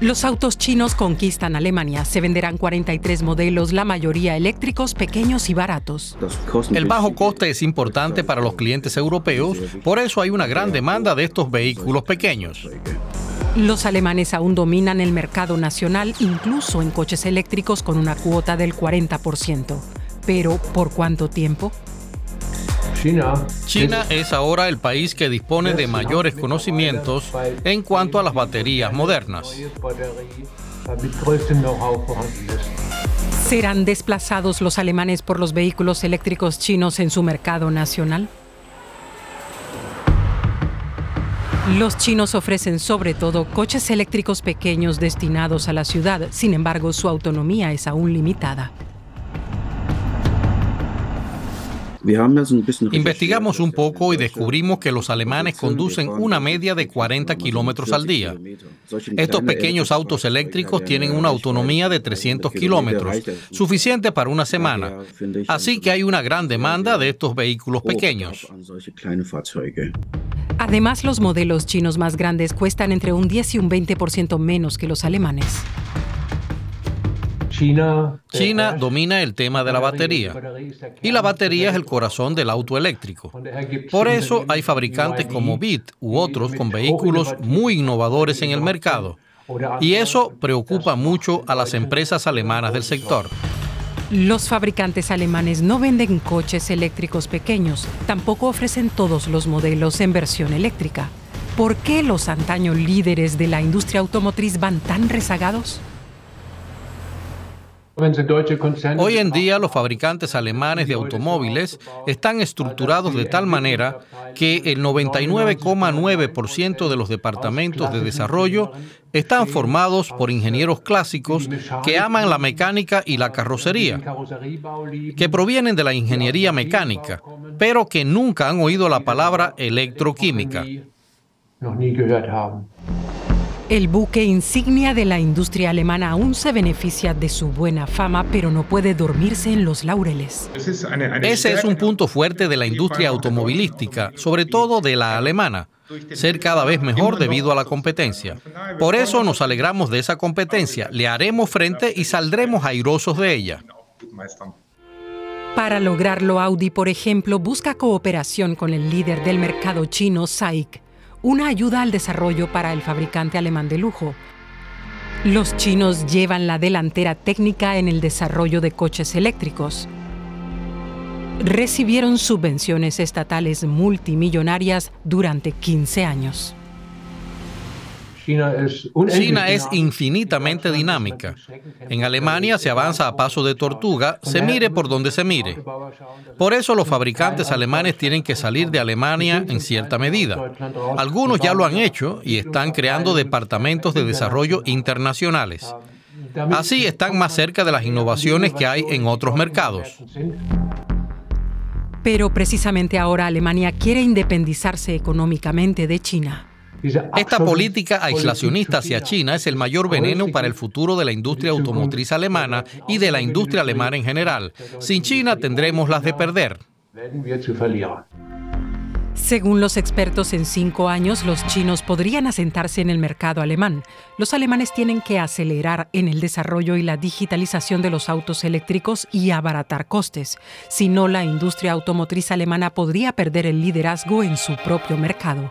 Los autos chinos conquistan Alemania. Se venderán 43 modelos, la mayoría eléctricos, pequeños y baratos. El bajo coste es importante para los clientes europeos, por eso hay una gran demanda de estos vehículos pequeños. Los alemanes aún dominan el mercado nacional, incluso en coches eléctricos con una cuota del 40%. Pero, ¿por cuánto tiempo? China es ahora el país que dispone de mayores conocimientos en cuanto a las baterías modernas. ¿Serán desplazados los alemanes por los vehículos eléctricos chinos en su mercado nacional? Los chinos ofrecen sobre todo coches eléctricos pequeños destinados a la ciudad, sin embargo su autonomía es aún limitada. Investigamos un poco y descubrimos que los alemanes conducen una media de 40 kilómetros al día. Estos pequeños autos eléctricos tienen una autonomía de 300 kilómetros, suficiente para una semana. Así que hay una gran demanda de estos vehículos pequeños. Además, los modelos chinos más grandes cuestan entre un 10 y un 20% menos que los alemanes. China, domina el tema de la batería y la batería es el corazón del auto eléctrico. Por eso hay fabricantes como BIT u otros con vehículos muy innovadores en el mercado y eso preocupa mucho a las empresas alemanas del sector. Los fabricantes alemanes no venden coches eléctricos pequeños, tampoco ofrecen todos los modelos en versión eléctrica. ¿Por qué los antaños líderes de la industria automotriz van tan rezagados? Hoy en día los fabricantes alemanes de automóviles están estructurados de tal manera que el 99,9% de los departamentos de desarrollo están formados por ingenieros clásicos que aman la mecánica y la carrocería, que provienen de la ingeniería mecánica, pero que nunca han oído la palabra electroquímica. El buque insignia de la industria alemana aún se beneficia de su buena fama, pero no puede dormirse en los laureles. Ese es un punto fuerte de la industria automovilística, sobre todo de la alemana ser cada vez mejor debido a la competencia. Por eso nos alegramos de esa competencia, le haremos frente y saldremos airosos de ella. Para lograrlo, Audi, por ejemplo, busca cooperación con el líder del mercado chino, SAIC una ayuda al desarrollo para el fabricante alemán de lujo. Los chinos llevan la delantera técnica en el desarrollo de coches eléctricos. Recibieron subvenciones estatales multimillonarias durante 15 años. China es, infinitamente dinámica. En Alemania se avanza a paso de tortuga, se mire por donde se mire. Por eso los fabricantes alemanes tienen que salir de Alemania en cierta medida. Algunos ya lo han hecho y están creando departamentos de desarrollo internacionales. Así están más cerca de las innovaciones que hay en otros mercados. Pero precisamente ahora Alemania quiere independizarse económicamente de China. Esta política aislacionista hacia China es el mayor veneno para el futuro de la industria automotriz alemana y de la industria alemana en general. Sin China tendremos las de perder. Según los expertos, en cinco años los chinos podrían asentarse en el mercado alemán. Los alemanes tienen que acelerar en el desarrollo y la digitalización de los autos eléctricos y abaratar costes. Si no, la industria automotriz alemana podría perder el liderazgo en su propio mercado.